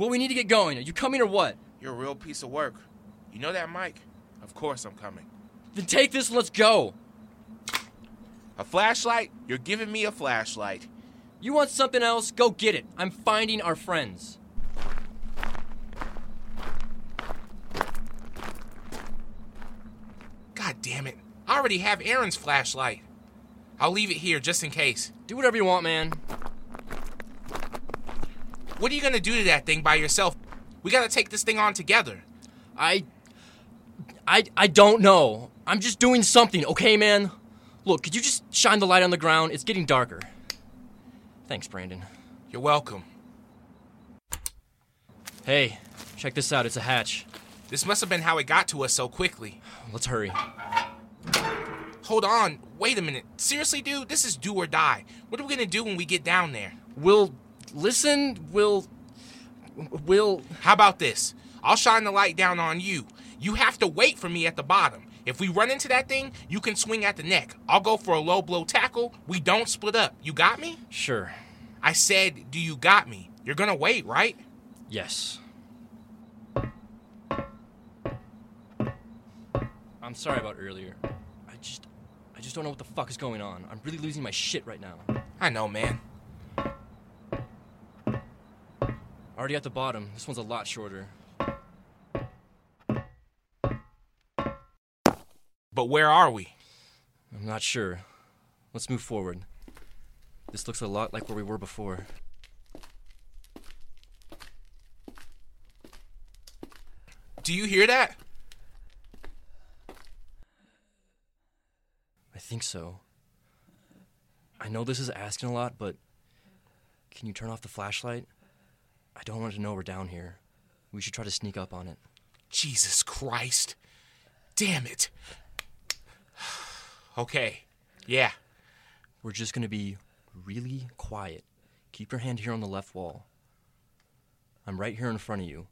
Well, we need to get going. Are you coming or what? You're a real piece of work. You know that, Mike? Of course I'm coming. Then take this and let's go. A flashlight? You're giving me a flashlight. You want something else? Go get it. I'm finding our friends. God damn it. I already have Aaron's flashlight. I'll leave it here just in case. Do whatever you want, man. What are you gonna do to that thing by yourself? We gotta take this thing on together. I. I. I don't know. I'm just doing something, okay, man? Look, could you just shine the light on the ground? It's getting darker. Thanks, Brandon. You're welcome. Hey, check this out. It's a hatch. This must have been how it got to us so quickly. Let's hurry. Hold on. Wait a minute. Seriously, dude? This is do or die. What are we gonna do when we get down there? We'll listen. We'll. We'll. How about this? I'll shine the light down on you. You have to wait for me at the bottom. If we run into that thing, you can swing at the neck. I'll go for a low blow tackle. We don't split up. You got me? Sure. I said, do you got me? You're gonna wait, right? Yes. I'm sorry about earlier. I just. I just don't know what the fuck is going on. I'm really losing my shit right now. I know, man. Already at the bottom. This one's a lot shorter. But where are we? I'm not sure. Let's move forward. This looks a lot like where we were before. Do you hear that? I think so. I know this is asking a lot, but can you turn off the flashlight? I don't want it to know we're down here. We should try to sneak up on it. Jesus Christ. Damn it. okay. Yeah. We're just gonna be really quiet. Keep your hand here on the left wall. I'm right here in front of you.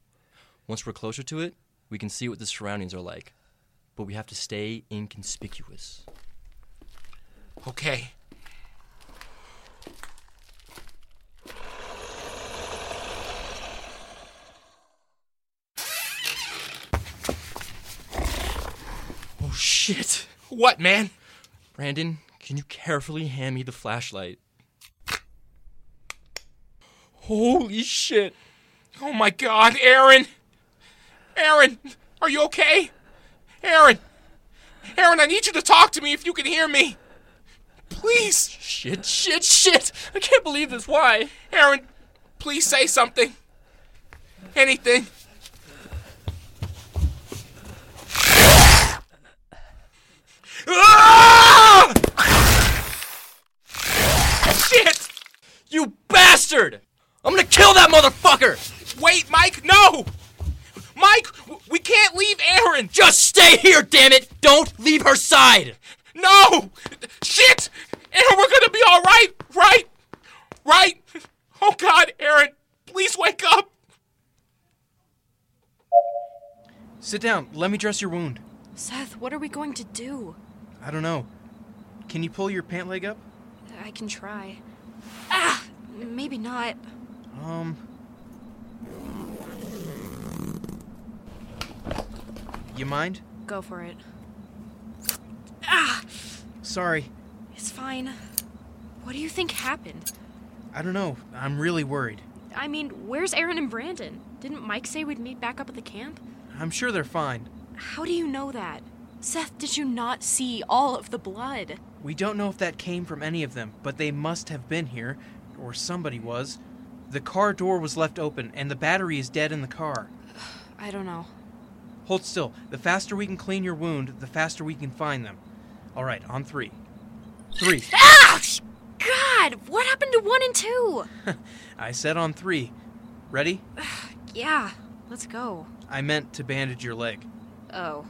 Once we're closer to it, we can see what the surroundings are like. But we have to stay inconspicuous. Okay. Oh shit! What, man? Brandon, can you carefully hand me the flashlight? Holy shit! Oh my god, Aaron! Aaron, are you okay? Aaron! Aaron, I need you to talk to me if you can hear me. Please! Shit, shit, shit! I can't believe this. Why? Aaron, please say something. Anything. Ah! Shit! You bastard! I'm gonna kill that motherfucker! Wait, Mike, no! Mike, we can't leave Aaron! Just stay here, damn it! Don't leave her side! No! Shit! Aaron, we're gonna be alright, right? Right? Oh god, Aaron, please wake up! Sit down. Let me dress your wound. Seth, what are we going to do? I don't know. Can you pull your pant leg up? I can try. Ah, maybe not. Um. You mind? Go for it. Ah! Sorry. It's fine. What do you think happened? I don't know. I'm really worried. I mean, where's Aaron and Brandon? Didn't Mike say we'd meet back up at the camp? I'm sure they're fine. How do you know that? Seth, did you not see all of the blood? We don't know if that came from any of them, but they must have been here, or somebody was. The car door was left open, and the battery is dead in the car. I don't know. Hold still. The faster we can clean your wound, the faster we can find them. All right, on three. Three. Ah! God, what happened to one and two? I said on three. Ready? Yeah, let's go. I meant to bandage your leg. Oh.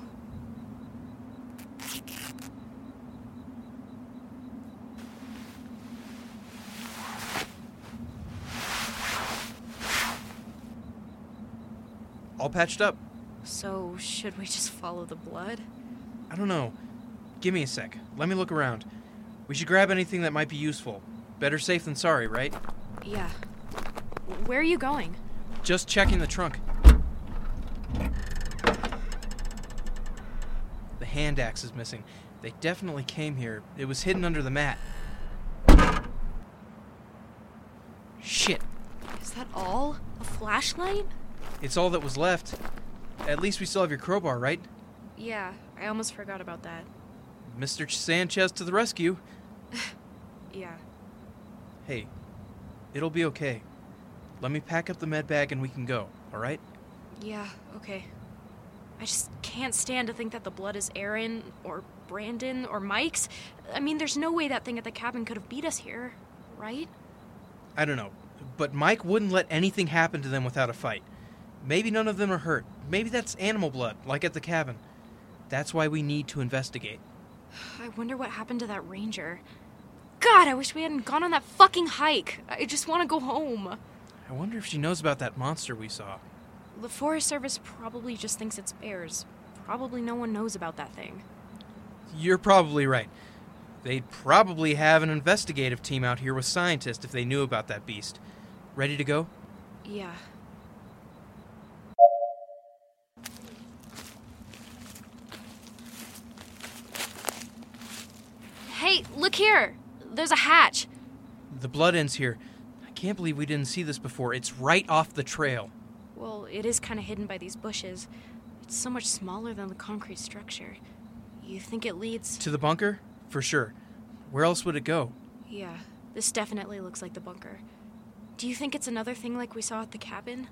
All patched up. So, should we just follow the blood? I don't know. Give me a sec. Let me look around. We should grab anything that might be useful. Better safe than sorry, right? Yeah. Where are you going? Just checking the trunk. The hand axe is missing. They definitely came here. It was hidden under the mat. Shit. Is that all? A flashlight? It's all that was left. At least we still have your crowbar, right? Yeah, I almost forgot about that. Mr. Sanchez to the rescue. Yeah. Hey, it'll be okay. Let me pack up the med bag and we can go, alright? Yeah, okay. I just can't stand to think that the blood is Aaron or Brandon or Mike's. I mean, there's no way that thing at the cabin could have beat us here, right? I don't know. But Mike wouldn't let anything happen to them without a fight. Maybe none of them are hurt. Maybe that's animal blood, like at the cabin. That's why we need to investigate. I wonder what happened to that ranger. God, I wish we hadn't gone on that fucking hike. I just want to go home. I wonder if she knows about that monster we saw. The Forest Service probably just thinks it's bears. Probably no one knows about that thing. You're probably right. They'd probably have an investigative team out here with scientists if they knew about that beast. Ready to go? Yeah. Here! There's a hatch. The blood ends here. I can't believe we didn't see this before. It's right off the trail. Well, it is kind of hidden by these bushes. It's so much smaller than the concrete structure. You think it leads. To the bunker? For sure. Where else would it go? Yeah, this definitely looks like the bunker. Do you think it's another thing like we saw at the cabin?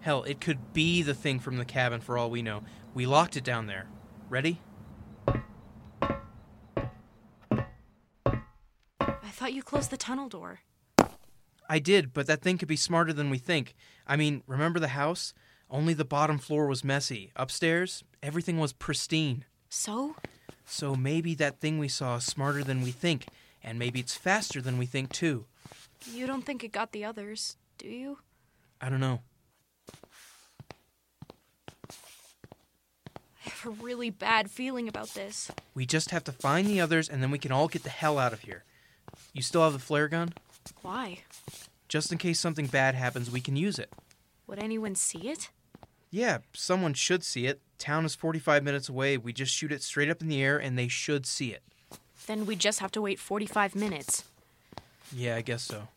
Hell, it could be the thing from the cabin for all we know. We locked it down there. Ready? Thought you closed the tunnel door. I did, but that thing could be smarter than we think. I mean, remember the house? Only the bottom floor was messy. Upstairs, everything was pristine. So? So maybe that thing we saw is smarter than we think, and maybe it's faster than we think too. You don't think it got the others, do you? I don't know. I have a really bad feeling about this. We just have to find the others and then we can all get the hell out of here. You still have the flare gun? Why? Just in case something bad happens, we can use it. Would anyone see it? Yeah, someone should see it. Town is 45 minutes away. We just shoot it straight up in the air and they should see it. Then we just have to wait 45 minutes. Yeah, I guess so.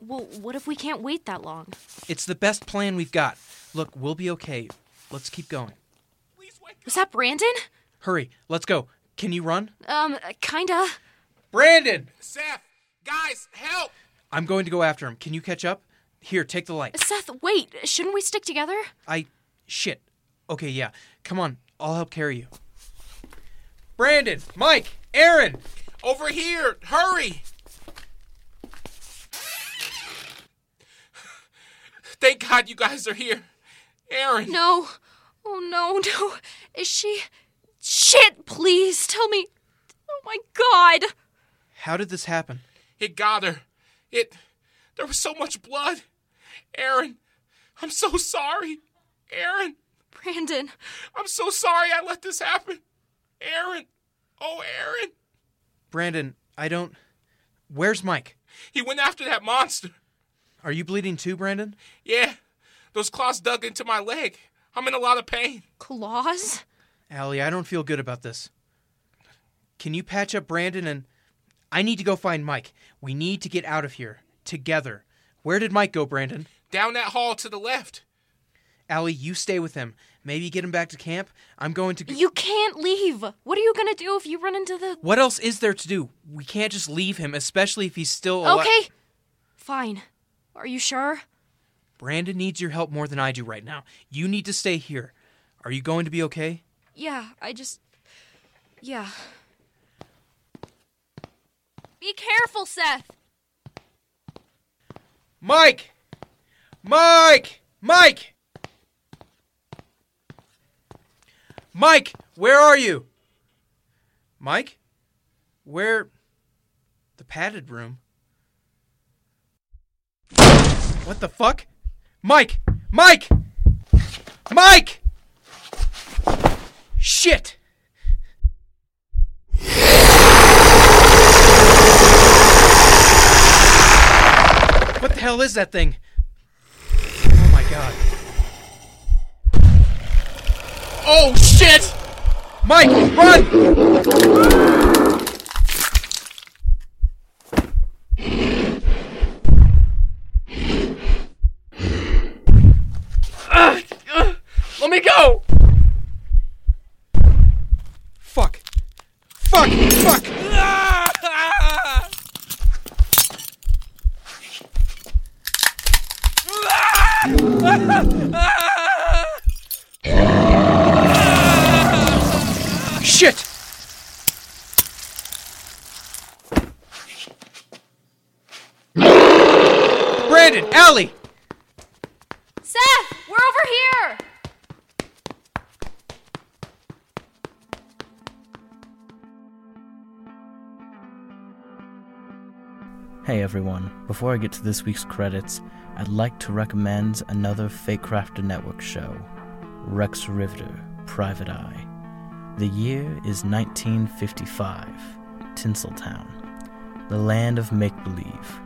Well, what if we can't wait that long? It's the best plan we've got. Look, we'll be okay. Let's keep going. Please wake Was that Brandon? Hurry, let's go. Can you run? Um, kinda. Brandon! Seth, guys, help! I'm going to go after him. Can you catch up? Here, take the light. Seth, wait. Shouldn't we stick together? I. Shit. Okay, yeah. Come on. I'll help carry you. Brandon! Mike! Aaron! Over here! Hurry! Thank God you guys are here. Aaron. No. Oh, no, no. Is she. Shit, please tell me. Oh my god. How did this happen? It got her. It. There was so much blood. Aaron, I'm so sorry. Aaron, Brandon. I'm so sorry I let this happen. Aaron. Oh, Aaron. Brandon, I don't. Where's Mike? He went after that monster. Are you bleeding too, Brandon? Yeah, those claws dug into my leg. I'm in a lot of pain. Claws? Allie, I don't feel good about this. Can you patch up Brandon and. I need to go find Mike. We need to get out of here. Together. Where did Mike go, Brandon? Down that hall to the left. Allie, you stay with him. Maybe get him back to camp. I'm going to. You can't leave. What are you gonna do if you run into the. What else is there to do? We can't just leave him, especially if he's still. ali- Okay. Fine. Are you sure? Brandon needs your help more than I do right now. You need to stay here. Are you going to be okay? Yeah, I just. Yeah. Be careful, Seth! Mike! Mike! Mike! Mike, where are you? Mike? Where? The padded room. What the fuck? Mike! Mike! Mike! Shit! What the hell is that thing? Oh my god. Oh shit! Mike, run! Let me go! Fuck. Fuck! Fuck! Shit! Brandon, Allie! Hey everyone, before I get to this week's credits, I'd like to recommend another Fake Crafter Network show Rex Riveter, Private Eye. The year is 1955, Tinseltown, the land of make believe.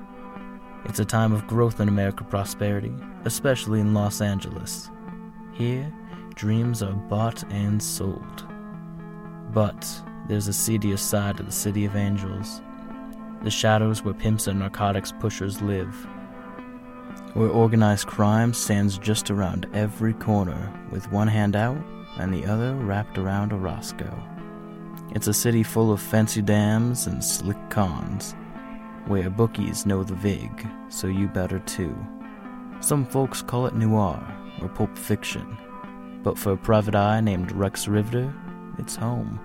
It's a time of growth in American prosperity, especially in Los Angeles. Here, dreams are bought and sold. But there's a seedier side to the City of Angels the shadows where pimps and narcotics pushers live, where organized crime stands just around every corner with one hand out and the other wrapped around a Roscoe. It's a city full of fancy dams and slick cons, where bookies know the vig, so you better too. Some folks call it noir or pulp fiction, but for a private eye named Rex Riveter, it's home.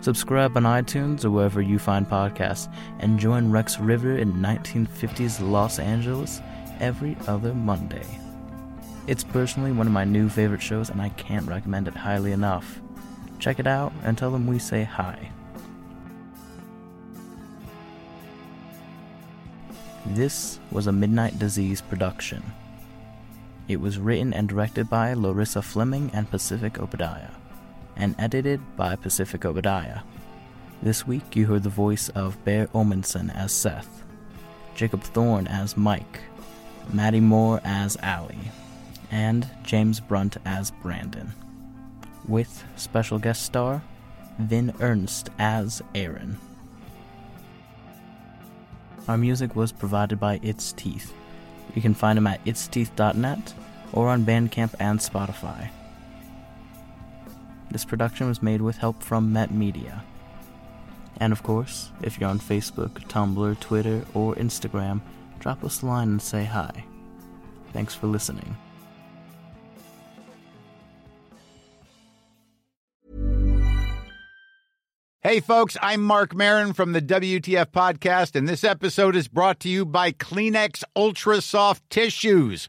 Subscribe on iTunes or wherever you find podcasts, and join Rex Riveter in 1950s Los Angeles every other Monday. It's personally one of my new favorite shows, and I can't recommend it highly enough. Check it out and tell them we say hi. This was a Midnight Disease production. It was written and directed by Larissa Fleming and Pacific Obadiah and edited by Pacific Obadiah. This week you heard the voice of Bear Omenson as Seth, Jacob Thorne as Mike, Maddie Moore as Allie, and James Brunt as Brandon, with special guest star Vin Ernst as Aaron. Our music was provided by It's Teeth. You can find them at itsteeth.net or on Bandcamp and Spotify. This production was made with help from Met Media. And of course, if you're on Facebook, Tumblr, Twitter, or Instagram, drop us a line and say hi. Thanks for listening. Hey, folks, I'm Marc Maron from the WTF Podcast, and this episode is brought to you by Kleenex Ultra Soft Tissues,